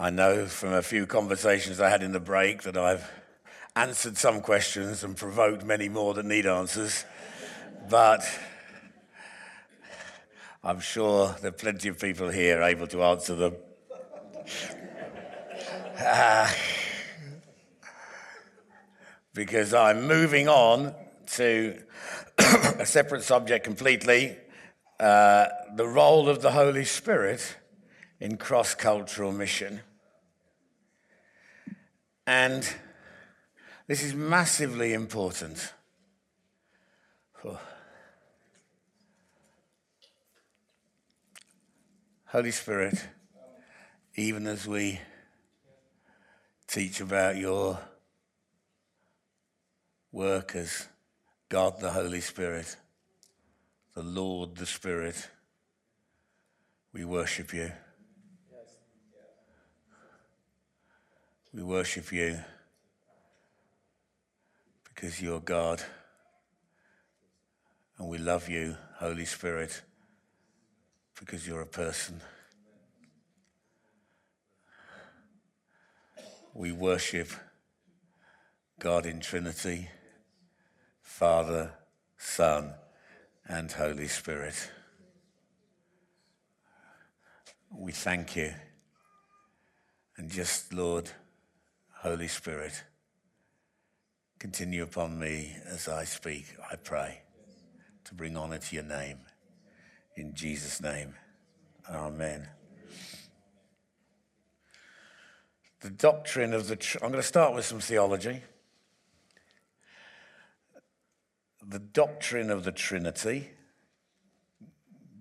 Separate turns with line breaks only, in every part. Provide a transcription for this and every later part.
I know from a few conversations I had in the break that I've answered some questions and provoked many more that need answers. But I'm sure there are plenty of people here able to answer them. Uh, because I'm moving on to a separate subject completely uh, the role of the Holy Spirit in cross cultural mission. And this is massively important. Holy Spirit, even as we teach about your work as God the Holy Spirit, the Lord the Spirit, we worship you. We worship you because you're God. And we love you, Holy Spirit, because you're a person. We worship God in Trinity, Father, Son, and Holy Spirit. We thank you. And just, Lord, Holy Spirit, continue upon me as I speak, I pray, to bring honor to your name. In Jesus' name, amen. The doctrine of the, I'm going to start with some theology. The doctrine of the Trinity,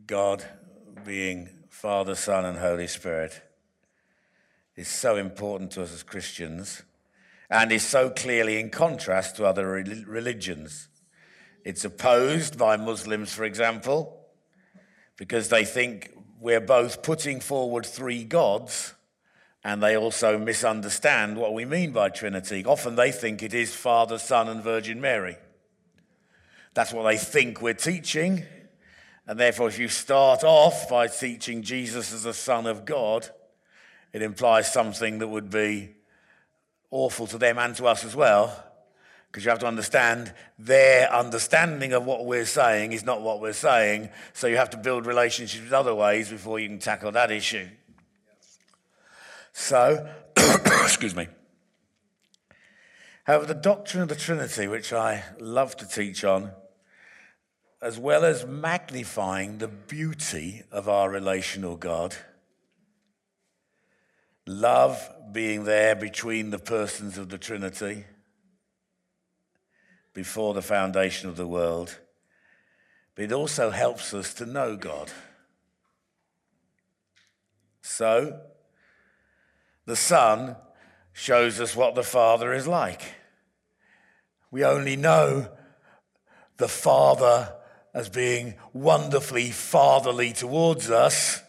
God being Father, Son, and Holy Spirit is so important to us as Christians and is so clearly in contrast to other religions. It's opposed by Muslims, for example, because they think we're both putting forward three gods and they also misunderstand what we mean by Trinity. Often they think it is Father, Son, and Virgin Mary. That's what they think we're teaching. And therefore, if you start off by teaching Jesus as the Son of God, it implies something that would be awful to them and to us as well. Because you have to understand their understanding of what we're saying is not what we're saying. So you have to build relationships other ways before you can tackle that issue. So, excuse me. However, the doctrine of the Trinity, which I love to teach on, as well as magnifying the beauty of our relational God, love being there between the persons of the Trinity before the foundation of the world, but it also helps us to know God. So, the Son shows us what the Father is like. We only know the Father as being wonderfully fatherly towards us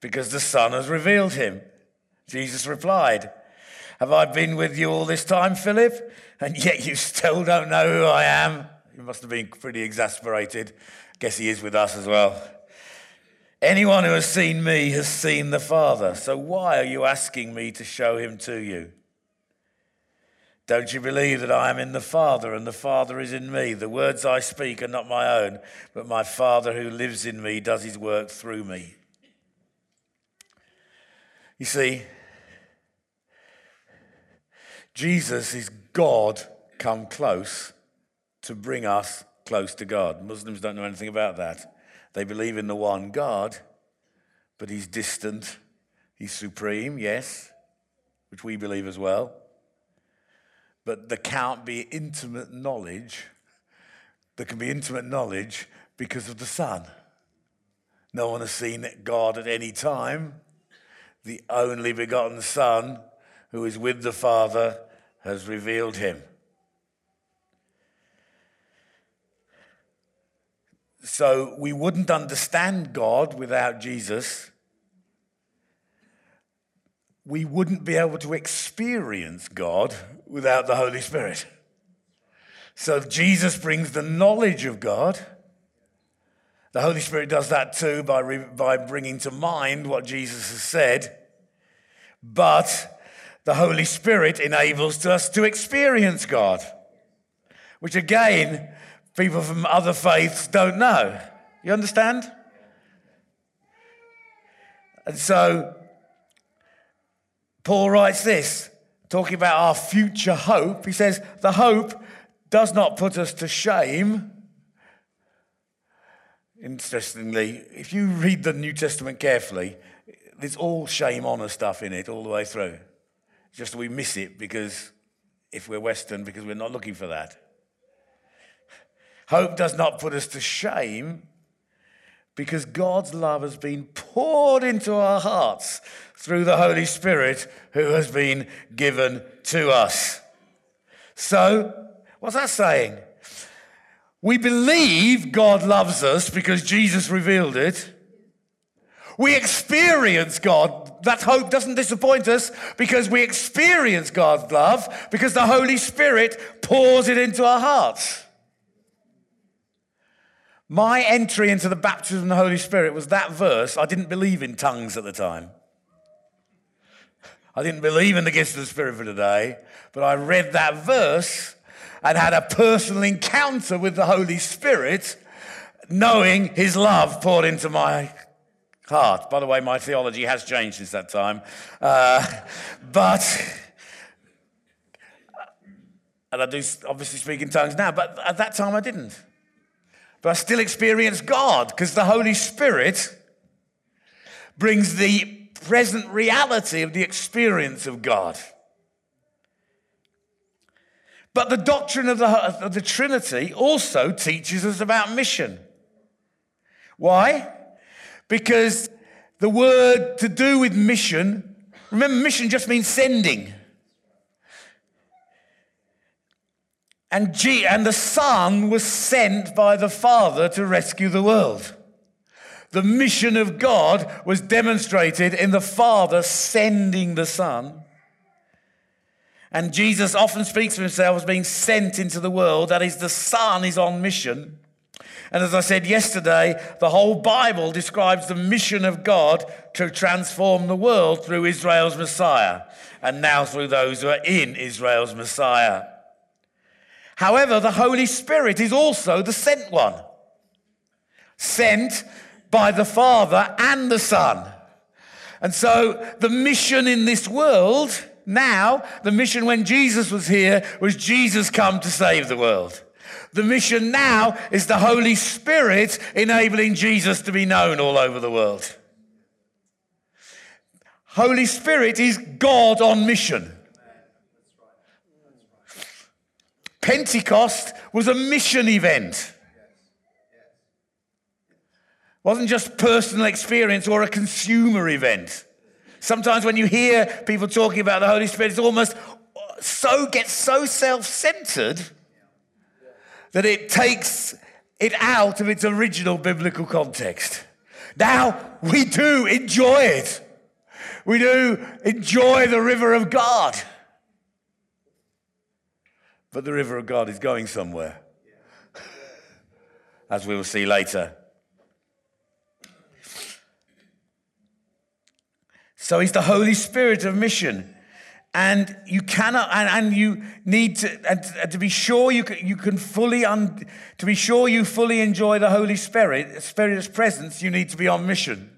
because the Son has revealed him. Jesus replied, Have I been with you all this time, Philip? And yet you still don't know who I am? He must have been pretty exasperated. Guess he is with us as well. Anyone who has seen me has seen the Father. So why are you asking me to show him to you? Don't you believe that I am in the Father and the Father is in me? The words I speak are not my own, but my Father who lives in me does his work through me. You see, Jesus is God come close to bring us close to God. Muslims don't know anything about that. They believe in the one God, but he's distant, he's supreme, yes, which we believe as well. But there can't be intimate knowledge. There can be intimate knowledge because of the Son. No one has seen God at any time the only begotten Son, who is with the Father, has revealed him. So we wouldn't understand God without Jesus. We wouldn't be able to experience God without the Holy Spirit. So Jesus brings the knowledge of God. The Holy Spirit does that too by, re- by bringing to mind what Jesus has said. but the Holy Spirit enables us to experience God, which again, people from other faiths don't know. You understand? And so, Paul writes this, talking about our future hope. He says, The hope does not put us to shame. Interestingly, if you read the New Testament carefully, there's all shame honor stuff in it all the way through. Just we miss it because if we're Western, because we're not looking for that. Hope does not put us to shame because God's love has been poured into our hearts through the Holy Spirit who has been given to us. So, what's that saying? We believe God loves us because Jesus revealed it. We experience God. That hope doesn't disappoint us because we experience God's love because the Holy Spirit pours it into our hearts. My entry into the baptism of the Holy Spirit was that verse. I didn't believe in tongues at the time. I didn't believe in the gifts of the Spirit for today, but I read that verse and had a personal encounter with the Holy Spirit, knowing His love poured into my heart. By the way, my theology has changed since that time. Uh, but, and I do obviously speak in tongues now, but at that time I didn't. But I still experience God because the Holy Spirit brings the present reality of the experience of God. But the doctrine of the, of the Trinity also teaches us about mission. Why? Because the word to do with mission, remember, mission just means sending. And, G, and the Son was sent by the Father to rescue the world. The mission of God was demonstrated in the Father sending the Son. And Jesus often speaks of himself as being sent into the world. That is, the Son is on mission. And as I said yesterday, the whole Bible describes the mission of God to transform the world through Israel's Messiah, and now through those who are in Israel's Messiah. However, the Holy Spirit is also the sent one, sent by the Father and the Son. And so the mission in this world now, the mission when Jesus was here was Jesus come to save the world. The mission now is the Holy Spirit enabling Jesus to be known all over the world. Holy Spirit is God on mission. Pentecost was a mission event. It wasn't just personal experience or a consumer event. Sometimes when you hear people talking about the Holy Spirit, it's almost so gets so self-centered that it takes it out of its original biblical context. Now we do enjoy it. We do enjoy the river of God. But the river of God is going somewhere, as we will see later. So he's the Holy Spirit of mission. And you cannot, and, and you need to, and to be sure you can, you can fully, un, to be sure you fully enjoy the Holy Spirit, Spirit's presence, you need to be on mission.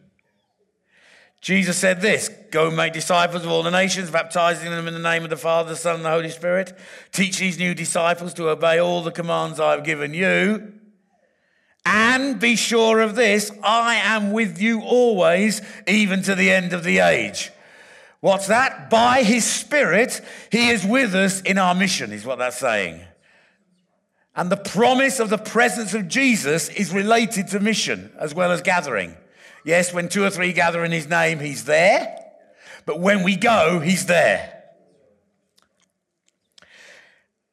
Jesus said this Go make disciples of all the nations, baptizing them in the name of the Father, the Son, and the Holy Spirit. Teach these new disciples to obey all the commands I have given you. And be sure of this I am with you always, even to the end of the age. What's that? By his Spirit, he is with us in our mission, is what that's saying. And the promise of the presence of Jesus is related to mission as well as gathering. Yes, when two or three gather in his name, he's there. But when we go, he's there.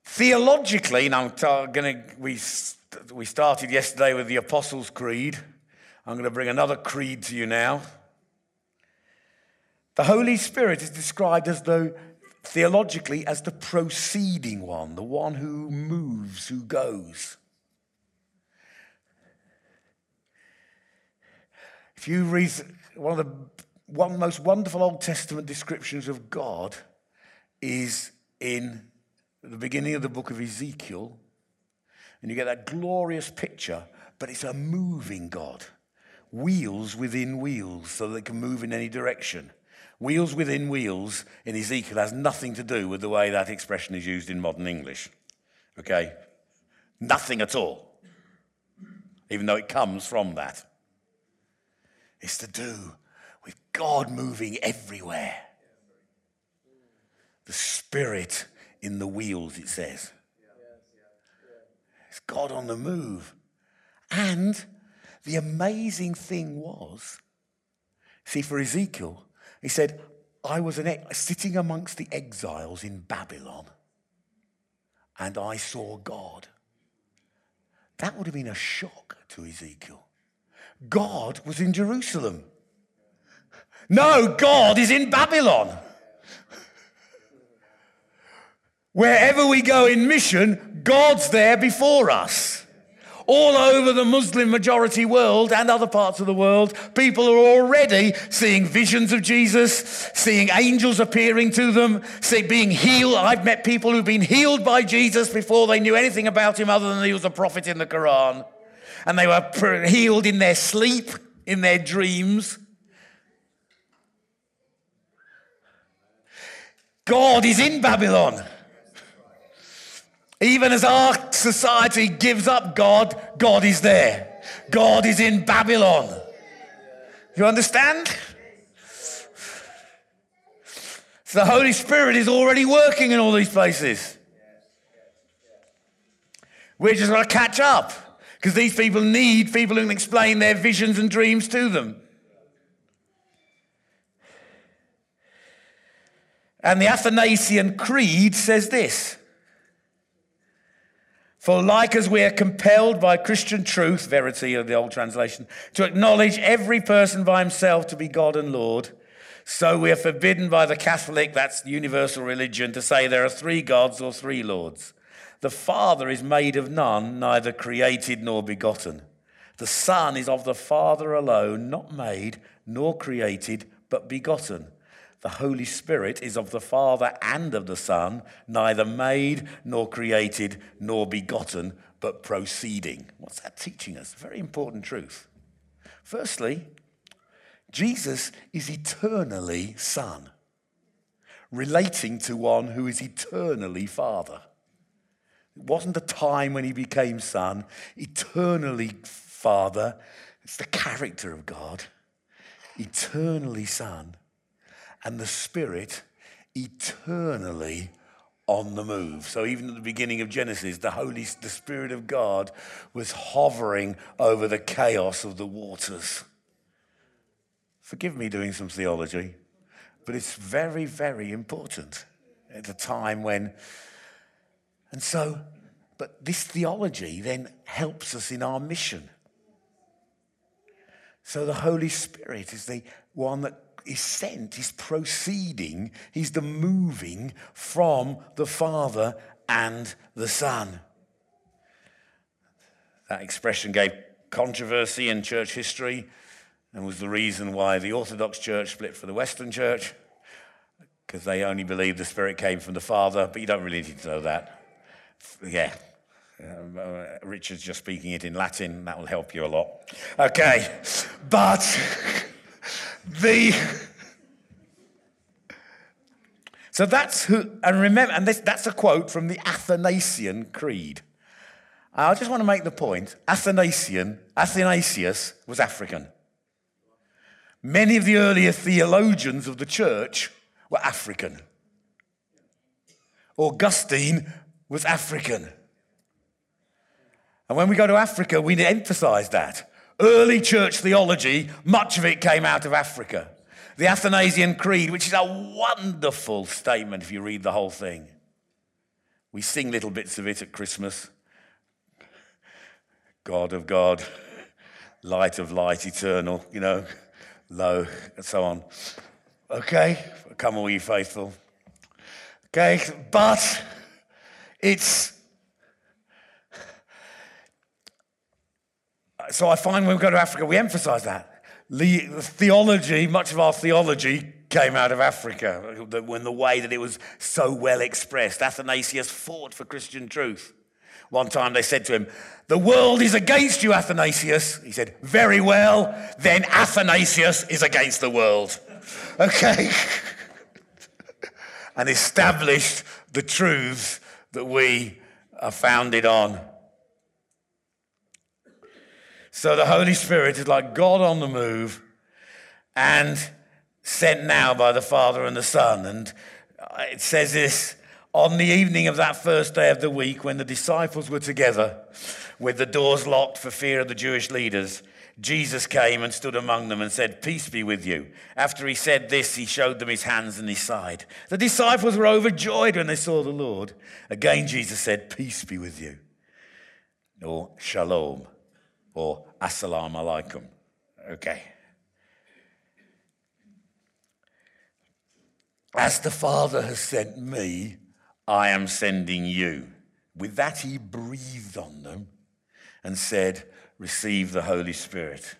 Theologically, now to, we, we started yesterday with the Apostles' Creed. I'm going to bring another creed to you now. The Holy Spirit is described as though, theologically, as the proceeding one, the one who moves, who goes. If you read one of the one most wonderful Old Testament descriptions of God is in the beginning of the book of Ezekiel. And you get that glorious picture, but it's a moving God. Wheels within wheels so they can move in any direction. Wheels within wheels in Ezekiel has nothing to do with the way that expression is used in modern English. Okay? Nothing at all. Even though it comes from that. It's to do with God moving everywhere. The Spirit in the wheels, it says. God on the move. And the amazing thing was, see, for Ezekiel, he said, I was ex- sitting amongst the exiles in Babylon and I saw God. That would have been a shock to Ezekiel. God was in Jerusalem. No, God is in Babylon. Wherever we go in mission, God's there before us. All over the Muslim majority world and other parts of the world, people are already seeing visions of Jesus, seeing angels appearing to them, see, being healed. I've met people who've been healed by Jesus before they knew anything about him other than he was a prophet in the Quran. And they were healed in their sleep, in their dreams. God is in Babylon. Even as our society gives up God, God is there. God is in Babylon. You understand? So the Holy Spirit is already working in all these places. We're just going to catch up because these people need people who can explain their visions and dreams to them. And the Athanasian Creed says this for like as we are compelled by Christian truth, verity of the old translation, to acknowledge every person by himself to be God and Lord, so we are forbidden by the Catholic, that's universal religion, to say there are three gods or three lords. The Father is made of none, neither created nor begotten. The Son is of the Father alone, not made nor created, but begotten. The Holy Spirit is of the Father and of the Son, neither made nor created nor begotten, but proceeding. What's that teaching us? Very important truth. Firstly, Jesus is eternally Son, relating to one who is eternally Father. It wasn't a time when he became Son, eternally Father. It's the character of God, eternally Son and the Spirit eternally on the move. So even at the beginning of Genesis, the Holy the Spirit of God was hovering over the chaos of the waters. Forgive me doing some theology, but it's very, very important at a time when. And so, but this theology then helps us in our mission. So the Holy Spirit is the one that is sent, is proceeding, he's the moving from the Father and the Son. That expression gave controversy in church history and was the reason why the Orthodox Church split from the Western Church, because they only believed the Spirit came from the Father, but you don't really need to know that. Yeah. Uh, Richard's just speaking it in Latin, that will help you a lot. Okay, but the so that's who and remember and this, that's a quote from the athanasian creed. I just want to make the point athanasian athanasius was african. Many of the earlier theologians of the church were african. Augustine was african. And when we go to africa we emphasize that early church theology, much of it came out of Africa. The Athanasian Creed, which is a wonderful statement if you read the whole thing. We sing little bits of it at Christmas. God of God, light of light, eternal, you know, low, and so on. Okay, come all you faithful. Okay, but it's so I find when we go to Africa, we emphasize that. theology, much of our theology came out of Africa, in the way that it was so well expressed. Athanasius fought for Christian truth. One time they said to him, The world is against you, Athanasius. He said, Very well, then Athanasius is against the world. Okay? and established the truths that we are founded on. So the Holy Spirit is like God on the move and sent now by the Father and the Son. And uh, it says this on the evening of that first day of the week, when the disciples were together with the doors locked for fear of the Jewish leaders, Jesus came and stood among them and said, Peace be with you. After he said this, he showed them his hands and his side. The disciples were overjoyed when they saw the Lord. Again, Jesus said, Peace be with you. Or shalom or assalamu alaikum. Okay. As the Father has sent me, I am sending you. With that, he breathed on them and said, Receive the Holy Spirit.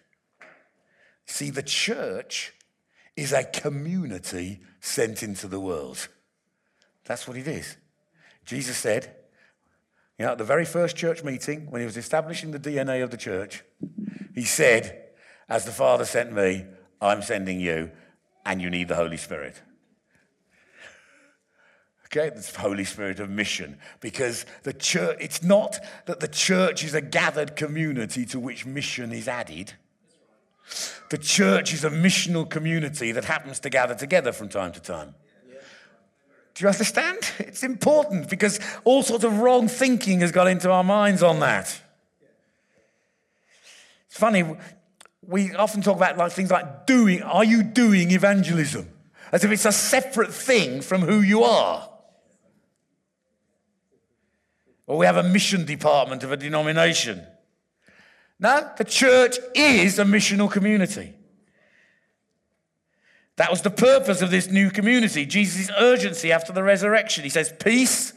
See, the church is a community sent into the world. That's what it is. Jesus said, you know, at the very first church meeting, when he was establishing the DNA of the church, he said, As the Father sent me, I'm sending you, and you need the Holy Spirit. Okay, the Holy Spirit of mission. Because the church, it's not that the church is a gathered community to which mission is added. The church is a missional community that happens to gather together from time to time. Do you understand? It's important because all sorts of wrong thinking has got into our minds on that. It's funny, we often talk about like things like doing, are you doing evangelism? As if it's a separate thing from who you are. Or we have a mission department of a denomination. No, the church is a missional community. That was the purpose of this new community. Jesus' urgency after the resurrection. He says, Peace,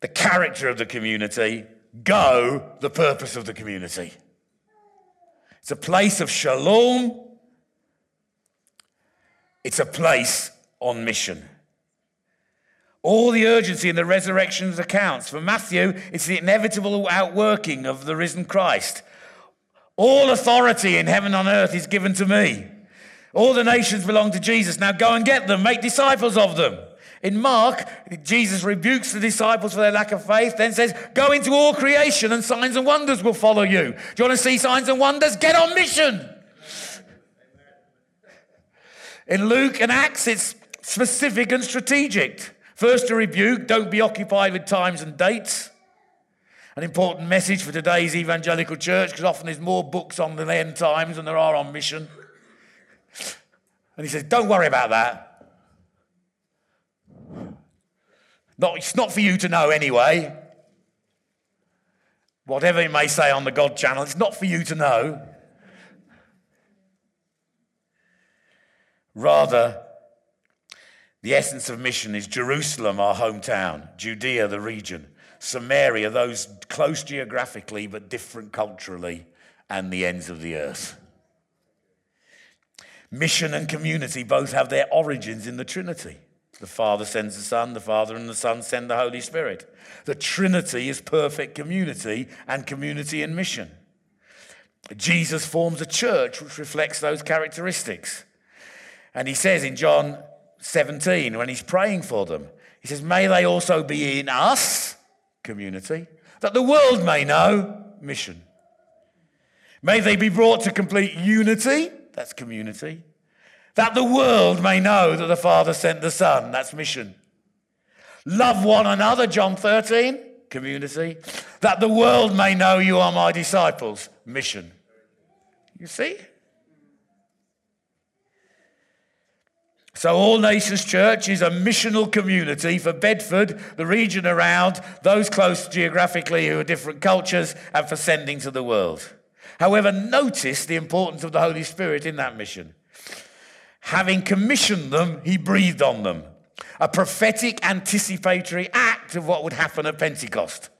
the character of the community, go, the purpose of the community. It's a place of shalom, it's a place on mission. All the urgency in the resurrection's accounts. For Matthew, it's the inevitable outworking of the risen Christ. All authority in heaven and on earth is given to me. All the nations belong to Jesus. Now go and get them, make disciples of them. In Mark, Jesus rebukes the disciples for their lack of faith, then says, Go into all creation and signs and wonders will follow you. Do you want to see signs and wonders? Get on mission. In Luke and Acts, it's specific and strategic. First, a rebuke don't be occupied with times and dates. An important message for today's evangelical church because often there's more books on the end times than there are on mission. And he says, Don't worry about that. Not, it's not for you to know anyway. Whatever it may say on the God channel, it's not for you to know. Rather, the essence of mission is Jerusalem, our hometown, Judea, the region, Samaria, those close geographically but different culturally, and the ends of the earth. Mission and community both have their origins in the Trinity. The Father sends the Son, the Father and the Son send the Holy Spirit. The Trinity is perfect community and community in mission. Jesus forms a church which reflects those characteristics. And he says in John 17, when he's praying for them, he says, May they also be in us, community, that the world may know, mission. May they be brought to complete unity, that's community. That the world may know that the Father sent the Son, that's mission. Love one another, John 13, community. That the world may know you are my disciples, mission. You see? So, All Nations Church is a missional community for Bedford, the region around, those close geographically who are different cultures, and for sending to the world. However, notice the importance of the Holy Spirit in that mission. Having commissioned them, he breathed on them. A prophetic anticipatory act of what would happen at Pentecost.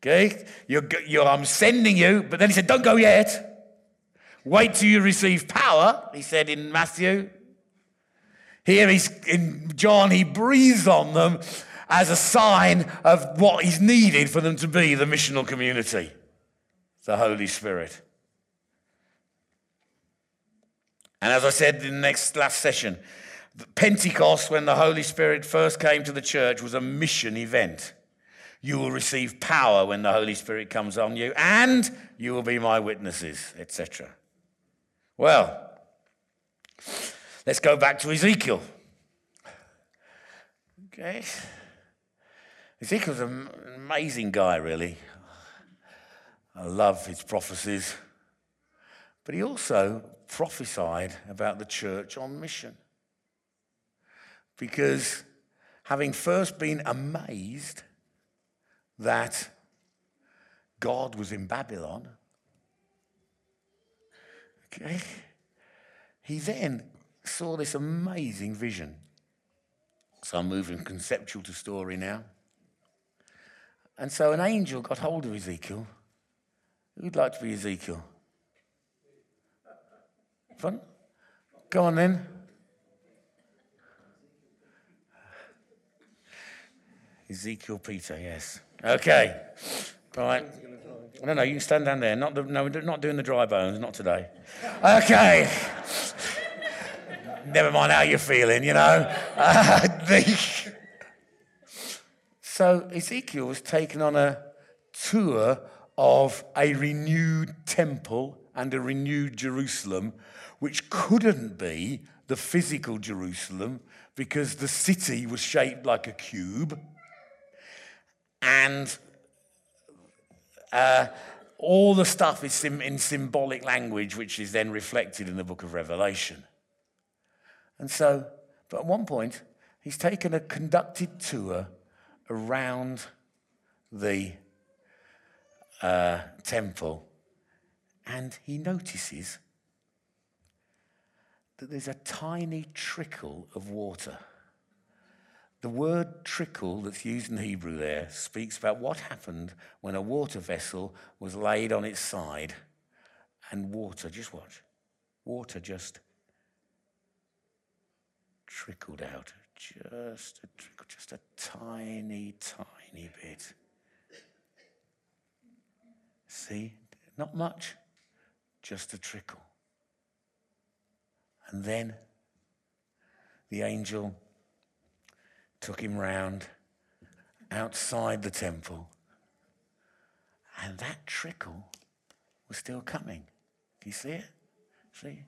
Okay? You're, you're, I'm sending you, but then he said, Don't go yet. Wait till you receive power, he said in Matthew. Here he's in John, he breathes on them as a sign of what is needed for them to be the missional community the Holy Spirit. And as I said in the next last session, Pentecost, when the Holy Spirit first came to the church, was a mission event. You will receive power when the Holy Spirit comes on you, and you will be my witnesses, etc. Well, let's go back to Ezekiel. Okay. Ezekiel's an amazing guy, really. I love his prophecies. But he also prophesied about the church on mission. Because having first been amazed that God was in Babylon, okay, he then saw this amazing vision. So I'm moving conceptual to story now. And so an angel got hold of Ezekiel. Who'd like to be Ezekiel? Fun? Go on then. Ezekiel Peter, yes. Okay. Right. No, no, you can stand down there. Not the, no, we're not doing the dry bones, not today. Okay. Never mind how you're feeling, you know. So Ezekiel was taken on a tour of a renewed temple and a renewed Jerusalem, which couldn't be the physical Jerusalem because the city was shaped like a cube. And uh, all the stuff is in symbolic language, which is then reflected in the book of Revelation. And so, but at one point, he's taken a conducted tour around the uh, temple and he notices that there's a tiny trickle of water. The word trickle that's used in Hebrew there speaks about what happened when a water vessel was laid on its side and water, just watch, water just trickled out. Just a trickle, just a tiny, tiny bit. See, not much, just a trickle. And then the angel took him round outside the temple, and that trickle was still coming. Can you see it? See?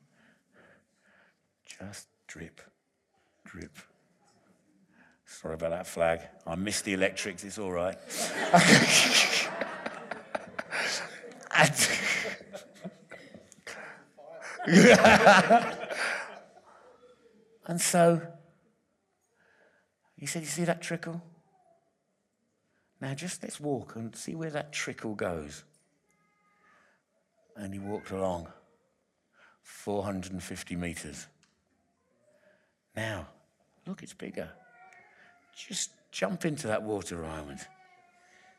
Just drip, drip. Sorry about that flag. I missed the electrics, it's all right. and, so he said, You see that trickle? Now just let's walk and see where that trickle goes. And he walked along 450 meters. Now, look, it's bigger. Just jump into that water island.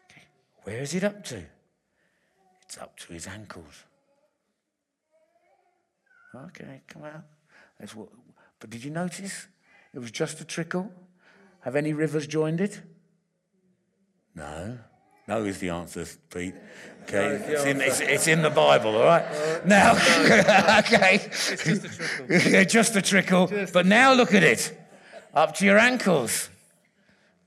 Okay. Where is it up to? It's up to his ankles. Okay, come out. That's what, but did you notice? It was just a trickle. Have any rivers joined it? No. No is the answer, Pete. Okay, no, it's, in, it's, it's, in, the Bible, all right? Now, no, okay. It's just a trickle. just a trickle. Just but now look at it. Up to your ankles.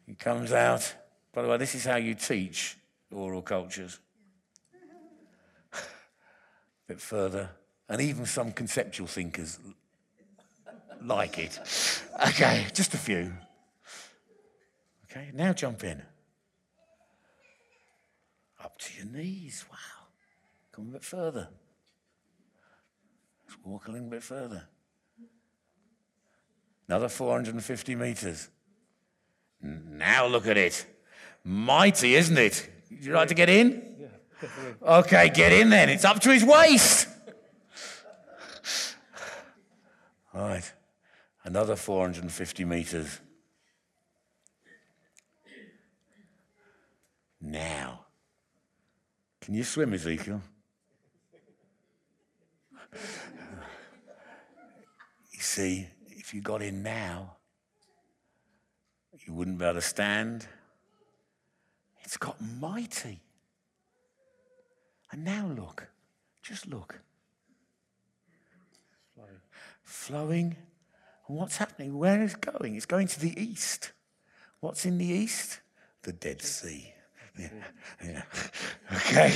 He comes out. By the way, this is how you teach oral cultures. A bit further and even some conceptual thinkers like it. Okay, just a few. Okay, now jump in. Up to your knees. Wow. Come a bit further. Let's walk a little bit further. Another 450 meters. Now look at it. Mighty, isn't it? Would you like to get in? Okay, get in then. It's up to his waist. Right. Another 450 meters. Now. Can you swim, Ezekiel? you see, if you got in now, you wouldn't be able to stand. It's got mighty. And now look, just look. Flowing. Flowing. And what's happening? Where is it going? It's going to the east. What's in the east? The Dead Sea. Yeah. yeah. Okay.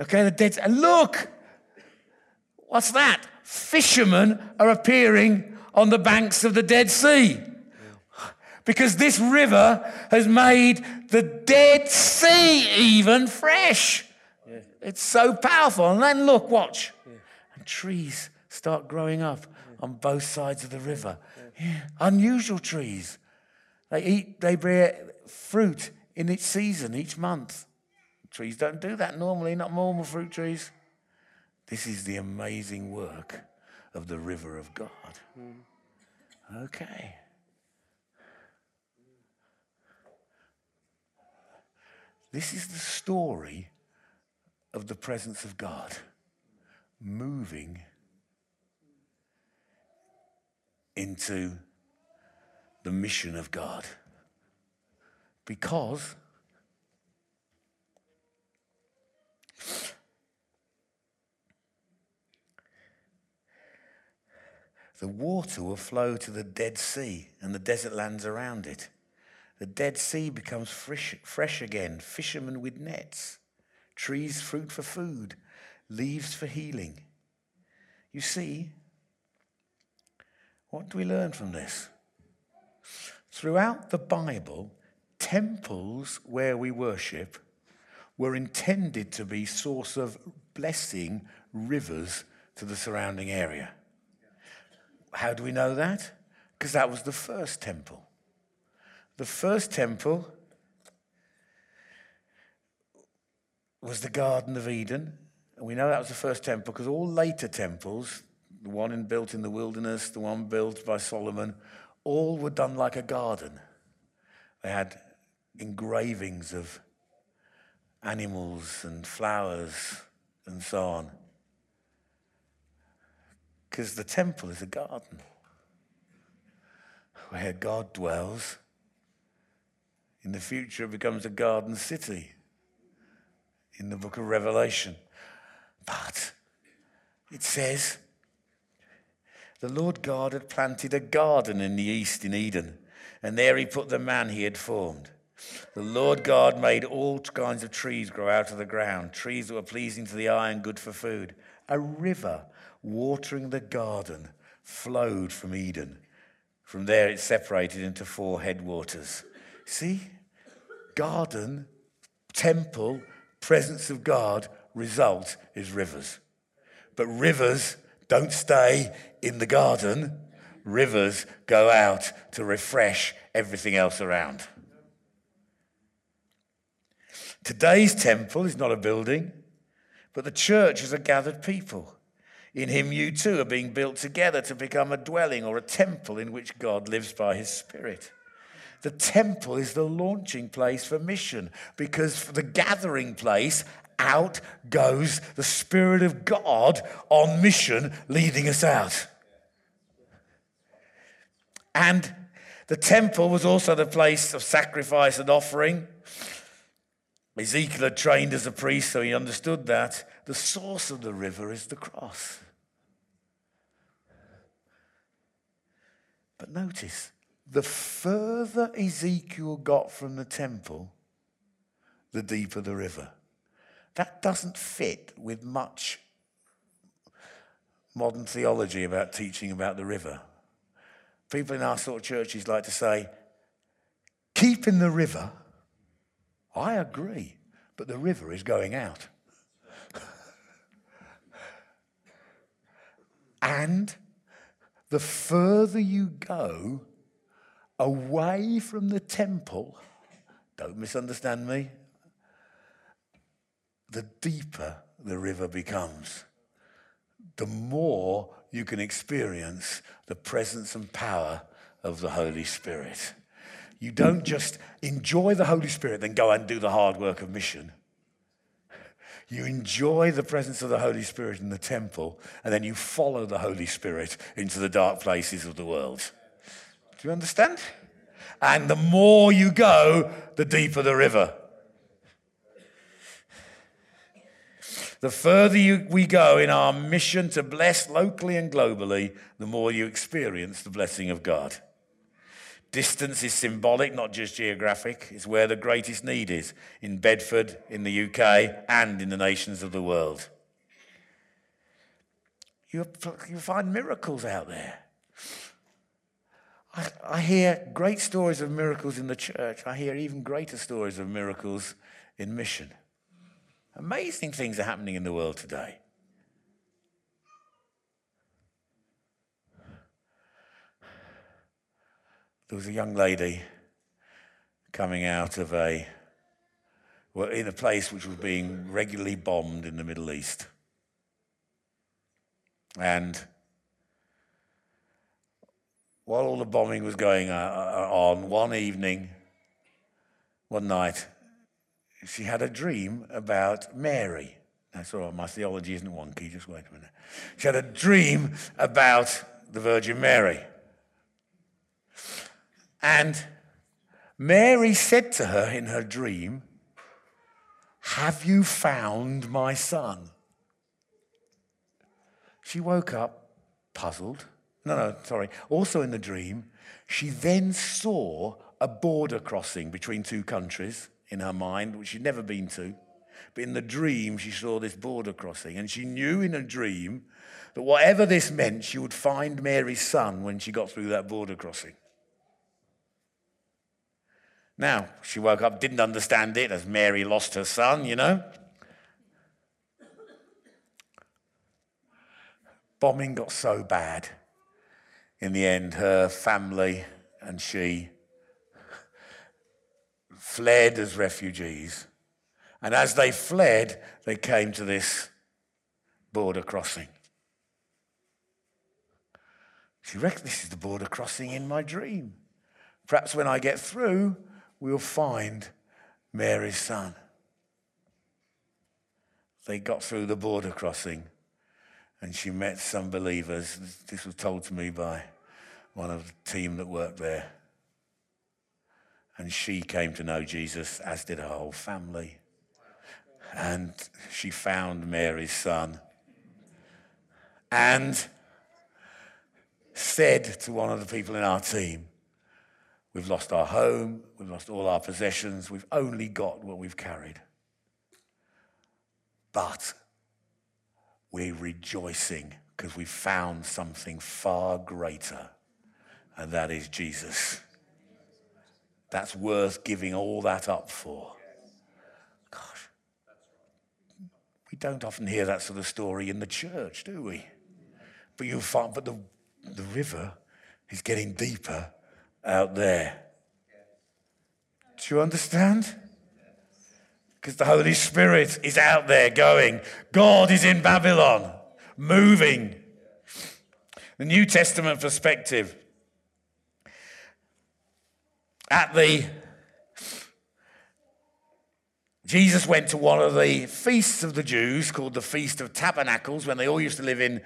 Okay, the Dead Sea. And look! What's that? Fishermen are appearing on the banks of the Dead Sea. Because this river has made the Dead Sea even fresh. Yeah. It's so powerful. And then look, watch. Yeah. And trees start growing up yeah. on both sides of the river. Unusual trees. They eat, they bear fruit in each season each month. Trees don't do that normally, not normal fruit trees. This is the amazing work of the river of God. Mm. Okay. This is the story of the presence of God moving into the mission of God. Because the water will flow to the Dead Sea and the desert lands around it. The Dead Sea becomes fresh, fresh again, fishermen with nets, trees, fruit for food, leaves for healing. You see, what do we learn from this? Throughout the Bible, temples where we worship were intended to be source of blessing rivers to the surrounding area. How do we know that? Because that was the first temple. The first temple was the Garden of Eden. And we know that was the first temple because all later temples, the one in, built in the wilderness, the one built by Solomon, all were done like a garden. They had engravings of animals and flowers and so on. Because the temple is a garden where God dwells in the future, it becomes a garden city in the book of Revelation. But it says, the Lord God had planted a garden in the east in Eden, and there he put the man he had formed. The Lord God made all kinds of trees grow out of the ground, trees that were pleasing to the eye and good for food. A river watering the garden flowed from Eden. From there, it separated into four headwaters. See? Garden, temple, presence of God, result is rivers. But rivers don't stay in the garden, rivers go out to refresh everything else around. Today's temple is not a building, but the church is a gathered people. In him, you too are being built together to become a dwelling or a temple in which God lives by his Spirit. The temple is the launching place for mission because for the gathering place, out goes the Spirit of God on mission, leading us out. And the temple was also the place of sacrifice and offering. Ezekiel had trained as a priest, so he understood that. The source of the river is the cross. But notice, the further Ezekiel got from the temple, the deeper the river. That doesn't fit with much modern theology about teaching about the river. People in our sort of churches like to say, keep in the river. I agree, but the river is going out. and the further you go, away from the temple, don't misunderstand me, the deeper the river becomes, the more you can experience the presence and power of the Holy Spirit. You don't just enjoy the Holy Spirit, then go and do the hard work of mission. You enjoy the presence of the Holy Spirit in the temple, and then you follow the Holy Spirit into the dark places of the world. Do you understand? And the more you go, the deeper the river. The further you, we go in our mission to bless locally and globally, the more you experience the blessing of God. Distance is symbolic, not just geographic. It's where the greatest need is in Bedford, in the UK, and in the nations of the world. You, you find miracles out there. I, I hear great stories of miracles in the church. I hear even greater stories of miracles in mission. Amazing things are happening in the world today. there was a young lady coming out of a, well, in a place which was being regularly bombed in the Middle East. And while all the bombing was going uh, uh, on, one evening, one night, she had a dream about Mary. That's right, my theology isn't wonky, just wait a minute. She had a dream about the Virgin Mary. And Mary said to her in her dream, Have you found my son? She woke up puzzled. No, no, sorry. Also in the dream, she then saw a border crossing between two countries in her mind, which she'd never been to. But in the dream, she saw this border crossing, and she knew in a dream that whatever this meant, she would find Mary's son when she got through that border crossing. Now, she woke up, didn't understand it as Mary lost her son, you know. Bombing got so bad. In the end, her family and she fled as refugees. And as they fled, they came to this border crossing. She reckoned this is the border crossing in my dream. Perhaps when I get through, we'll find Mary's son. They got through the border crossing and she met some believers. This was told to me by one of the team that worked there. And she came to know Jesus, as did her whole family. And she found Mary's son and said to one of the people in our team, We've lost our home, we've lost all our possessions, we've only got what we've carried. But we're rejoicing because we've found something far greater, and that is Jesus. That's worth giving all that up for. Gosh. We don't often hear that sort of story in the church, do we? But you'll find, but the, the river is getting deeper out there. Do you understand? Because the Holy Spirit is out there going. God is in Babylon, moving. The New Testament perspective. At the Jesus went to one of the feasts of the Jews called the Feast of Tabernacles when they all used to live in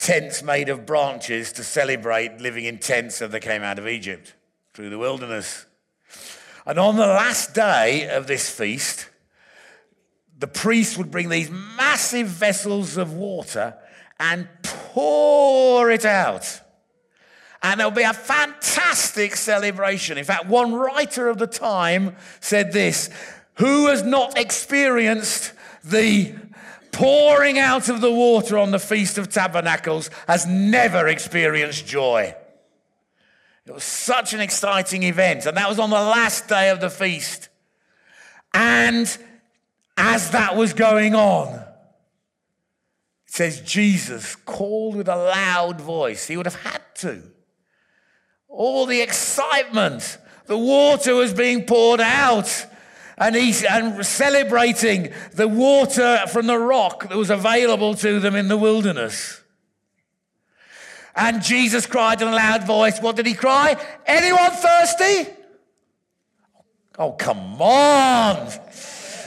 tents made of branches to celebrate living in tents as they came out of Egypt through the wilderness. And on the last day of this feast, the priest would bring these massive vessels of water and pour it out. And there'll be a fantastic celebration. In fact, one writer of the time said this Who has not experienced the pouring out of the water on the Feast of Tabernacles has never experienced joy. It was such an exciting event, and that was on the last day of the feast. And as that was going on, it says Jesus called with a loud voice. He would have had to. All the excitement, the water was being poured out and he, and celebrating the water from the rock that was available to them in the wilderness. And Jesus cried in a loud voice, What did he cry? Anyone thirsty? Oh, come on.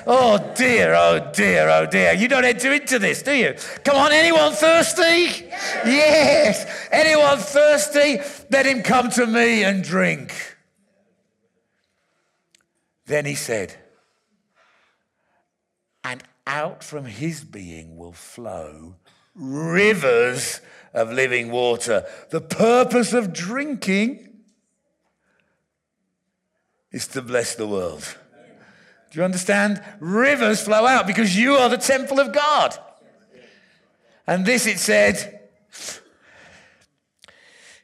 Oh dear, oh dear, oh dear. You don't enter into this, do you? Come on, anyone thirsty? Yes. Anyone thirsty? Let him come to me and drink. Then he said, and out from his being will flow rivers of living water. The purpose of drinking is to bless the world. Do you understand? Rivers flow out because you are the temple of God. And this it said,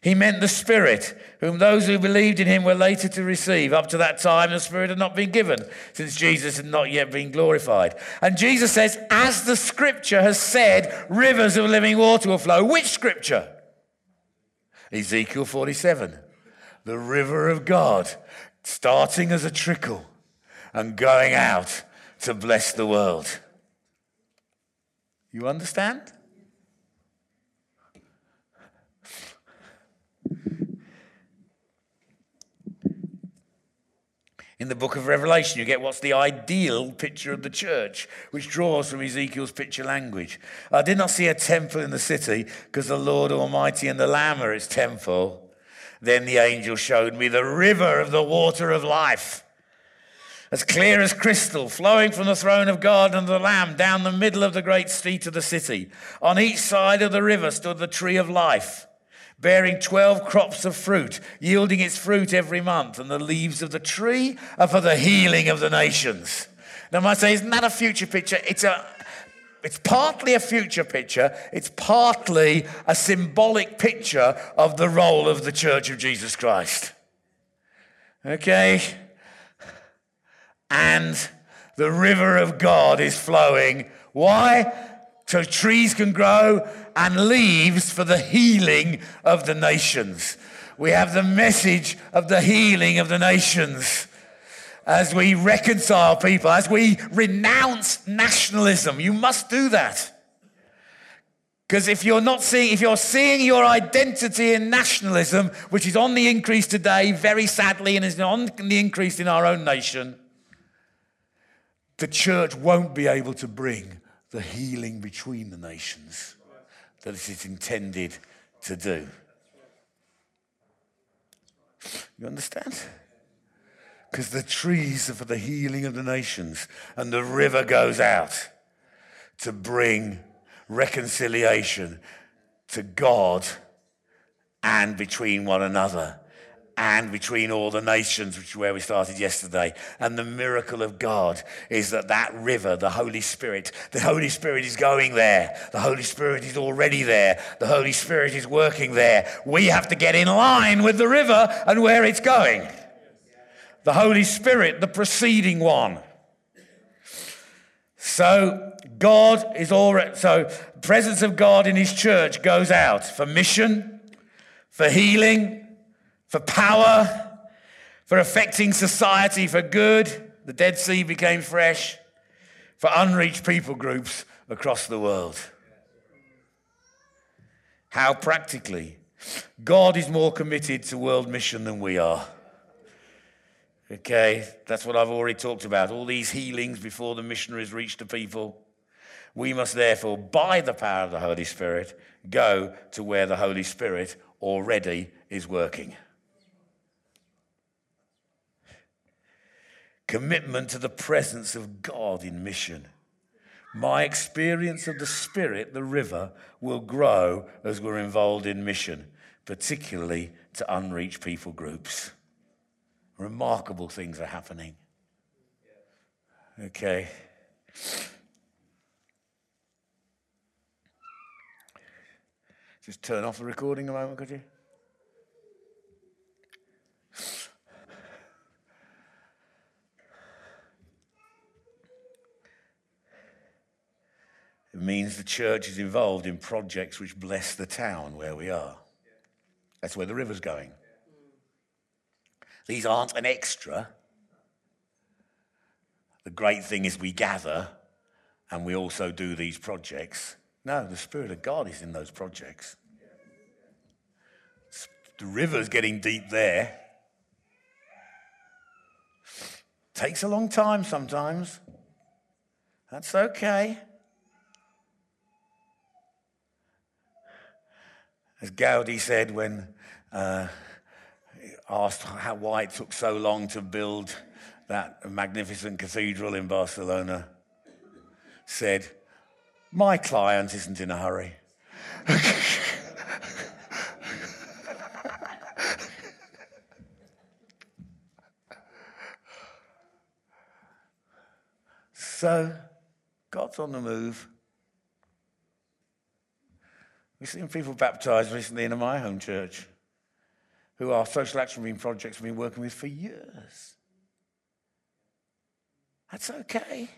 he meant the Spirit, whom those who believed in him were later to receive. Up to that time, the Spirit had not been given, since Jesus had not yet been glorified. And Jesus says, As the scripture has said, rivers of living water will flow. Which scripture? Ezekiel 47. The river of God, starting as a trickle and going out to bless the world. You understand? In the book of Revelation, you get what's the ideal picture of the church, which draws from Ezekiel's picture language. I did not see a temple in the city because the Lord Almighty and the Lamb are its temple. Then the angel showed me the river of the water of life as clear as crystal, flowing from the throne of God and the Lamb down the middle of the great street of the city. On each side of the river stood the tree of life, bearing 12 crops of fruit, yielding its fruit every month. And the leaves of the tree are for the healing of the nations. Now, I might say, isn't that a future picture? It's a it's partly a future picture, it's partly a symbolic picture of the role of the Church of Jesus Christ. Okay? And the river of God is flowing. Why? So trees can grow and leaves for the healing of the nations. We have the message of the healing of the nations as we reconcile people, as we renounce nationalism. You must do that. Because if you're not seeing, if you're seeing your identity in nationalism, which is on the increase today, very sadly, and is on the increase in our own nation, the church won't be able to bring the healing between the nations that it is intended to do. You understand? Because the trees are for the healing of the nations, and the river goes out to bring reconciliation to God and between one another and between all the nations, which is where we started yesterday. And the miracle of God is that that river, the Holy Spirit, the Holy Spirit is going there. The Holy Spirit is already there. The Holy Spirit is working there. We have to get in line with the river and where it's going. The Holy Spirit, the preceding one. So God is already, so presence of God in his church goes out for mission, for healing, for power, for affecting society for good. The Dead Sea became fresh for unreached people groups across the world. How practically? God is more committed to world mission than we are. Okay, that's what I've already talked about. All these healings before the missionaries reach the people. We must therefore, by the power of the Holy Spirit, go to where the Holy Spirit already is working. Commitment to the presence of God in mission. My experience of the Spirit, the river, will grow as we're involved in mission, particularly to unreached people groups. Remarkable things are happening. Okay. Just turn off the recording a moment, could you? It means the church is involved in projects which bless the town where we are. That's where the river's going. These aren't an extra. The great thing is we gather and we also do these projects. No, the Spirit of God is in those projects. The river's getting deep there. Takes a long time sometimes. That's okay. As Gaudi said when uh, asked how, why it took so long to build that magnificent cathedral in Barcelona, said, My client isn't in a hurry. so, God's on the move. We've seen people baptized recently in my home church who our social action beam projects have been working with for years. That's okay.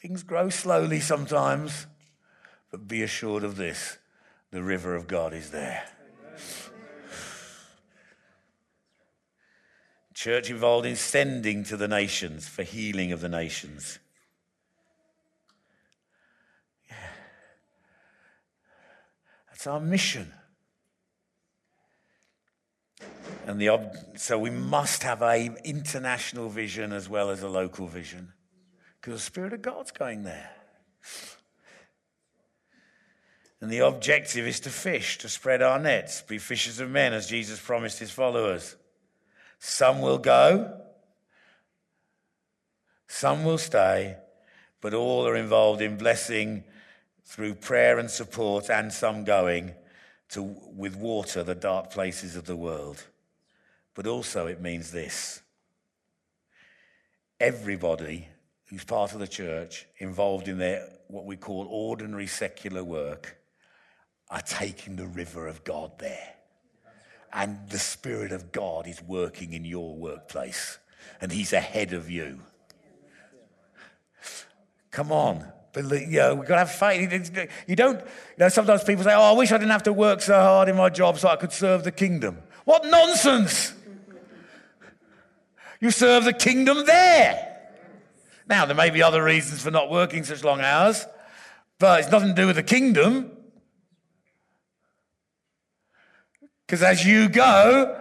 Things grow slowly sometimes, but be assured of this the river of God is there. Church involved in sending to the nations for healing of the nations. That's our mission. And the, so we must have an international vision as well as a local vision because the Spirit of God's going there. And the objective is to fish, to spread our nets, be fishers of men as Jesus promised his followers. Some will go, some will stay, but all are involved in blessing through prayer and support, and some going to, with water, the dark places of the world. But also, it means this everybody who's part of the church, involved in their what we call ordinary secular work, are taking the river of God there and the Spirit of God is working in your workplace, and He's ahead of you. Come on. Believe, you know, we've got to have faith. You don't, you know, sometimes people say, Oh, I wish I didn't have to work so hard in my job so I could serve the kingdom. What nonsense! You serve the kingdom there. Now, there may be other reasons for not working such long hours, but it's nothing to do with the kingdom. Because as you go,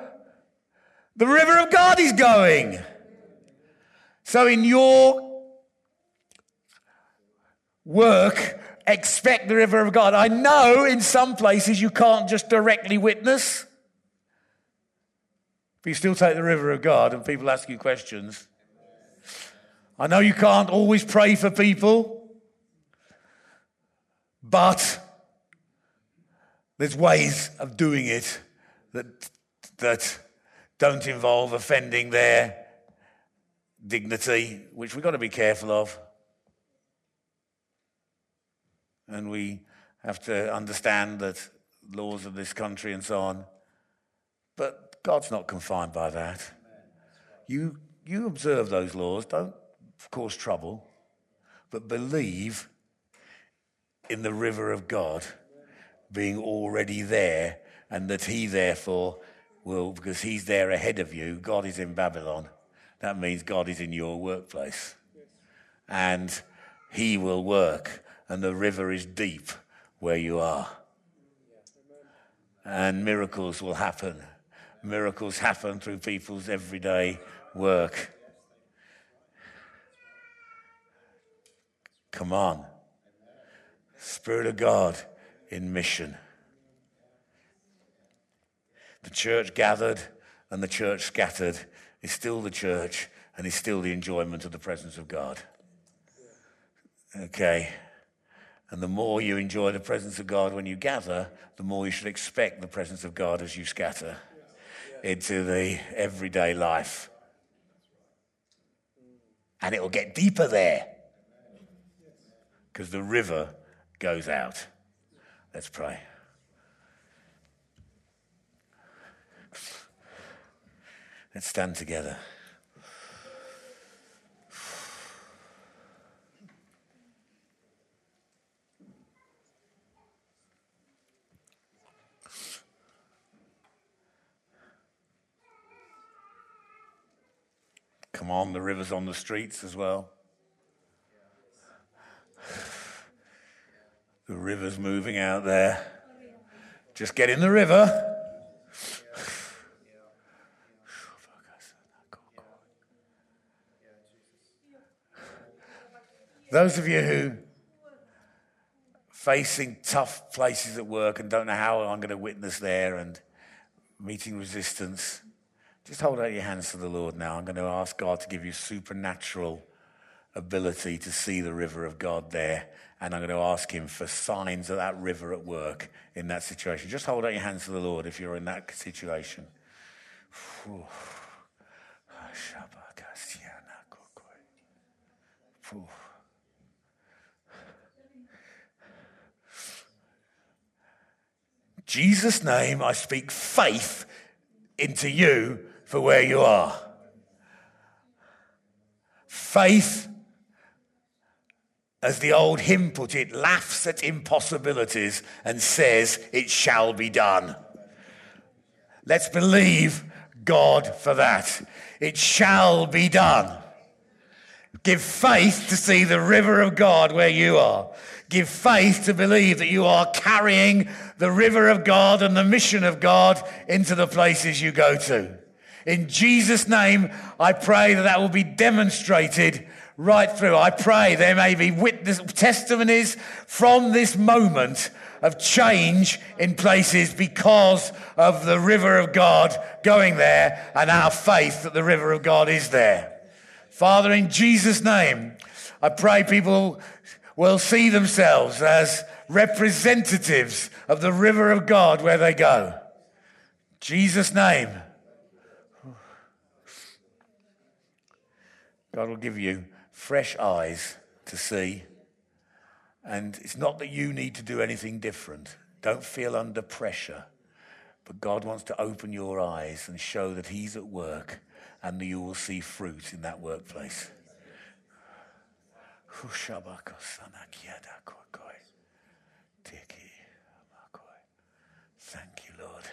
the river of God is going. So in your work, expect the river of God. I know in some places you can't just directly witness, but you still take the river of God and people ask you questions. I know you can't always pray for people, but there's ways of doing it that, that don't involve offending their dignity, which we've got to be careful of. And we have to understand that laws of this country and so on. But God's not confined by that. You, you observe those laws, don't cause trouble, but believe in the river of God being already there and that he therefore will, because he's there ahead of you, God is in Babylon. That means God is in your workplace. And he will work, and the river is deep where you are. And miracles will happen. Miracles happen through people's everyday work. Come on. Spirit of God in mission the church gathered and the church scattered is still the church and is still the enjoyment of the presence of God. Okay. And the more you enjoy the presence of God when you gather, the more you should expect the presence of God as you scatter into the everyday life. And it will get deeper there because the river goes out. Let's pray. Let's stand together. Come on, the river's on the streets as well. The river's moving out there. Just get in the river. Those of you who facing tough places at work and don't know how I'm going to witness there and meeting resistance, just hold out your hands to the Lord now. I'm going to ask God to give you supernatural ability to see the river of God there. And I'm going to ask Him for signs of that river at work in that situation. Just hold out your hands to the Lord if you're in that situation. Jesus' name, I speak faith into you for where you are. Faith, as the old hymn put it, laughs at impossibilities and says, It shall be done. Let's believe God for that. It shall be done. Give faith to see the river of God where you are. Give faith to believe that you are carrying the river of God and the mission of God into the places you go to. In Jesus' name, I pray that that will be demonstrated right through. I pray there may be witness testimonies from this moment of change in places because of the river of God going there and our faith that the river of God is there. Father, in Jesus' name, I pray people will see themselves as representatives of the river of God where they go. Jesus' name. God will give you fresh eyes to see. And it's not that you need to do anything different. Don't feel under pressure. But God wants to open your eyes and show that He's at work and that you will see fruit in that workplace. Thank you, Lord.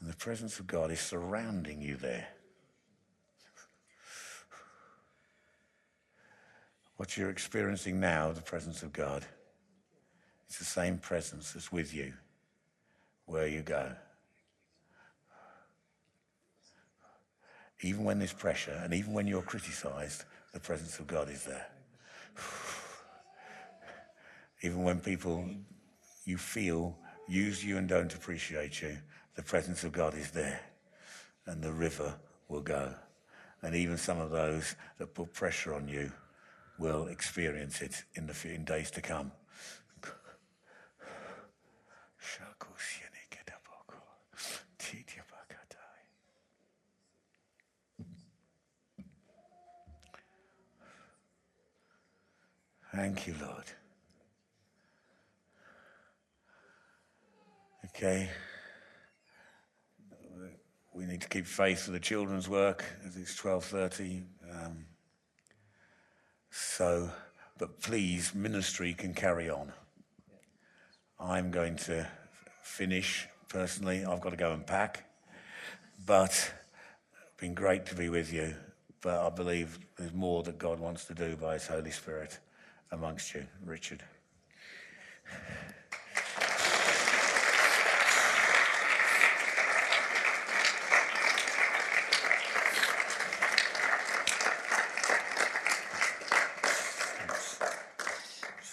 And the presence of God is surrounding you there. What you're experiencing now, the presence of God, it's the same presence that's with you where you go. Even when there's pressure and even when you're criticized, the presence of God is there. Even when people you feel use you and don't appreciate you, the presence of God is there and the river will go. And even some of those that put pressure on you will experience it in the in days to come. Thank you, Lord. Okay. We need to keep faith for the children's work as it's 12:30. Um, so, but please, ministry can carry on. I'm going to finish personally. I've got to go and pack, but it's been great to be with you. But I believe there's more that God wants to do by His Holy Spirit amongst you, Richard.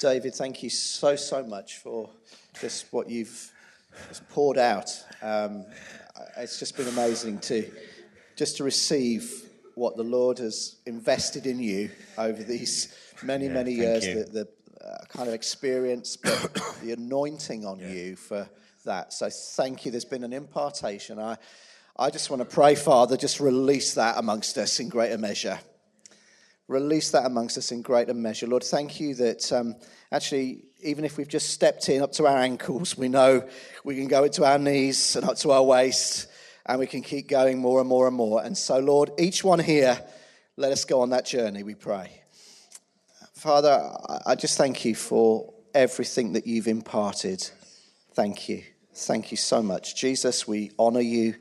David, thank you so, so much for just what you've just poured out. Um, it's just been amazing to just to receive what the Lord has invested in you over these many, yeah, many years. The, the uh, kind of experience, but the anointing on yeah. you for that. So thank you. There's been an impartation. I, I just want to pray, Father, just release that amongst us in greater measure. Release that amongst us in greater measure. Lord, thank you that um, actually, even if we've just stepped in up to our ankles, we know we can go into our knees and up to our waist, and we can keep going more and more and more. And so, Lord, each one here, let us go on that journey, we pray. Father, I just thank you for everything that you've imparted. Thank you. Thank you so much. Jesus, we honor you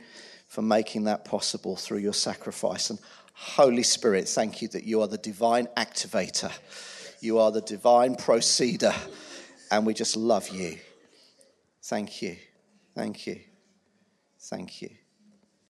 for making that possible through your sacrifice. And Holy Spirit, thank you that you are the divine activator, you are the divine proceeder, and we just love you. Thank you. Thank you. Thank you.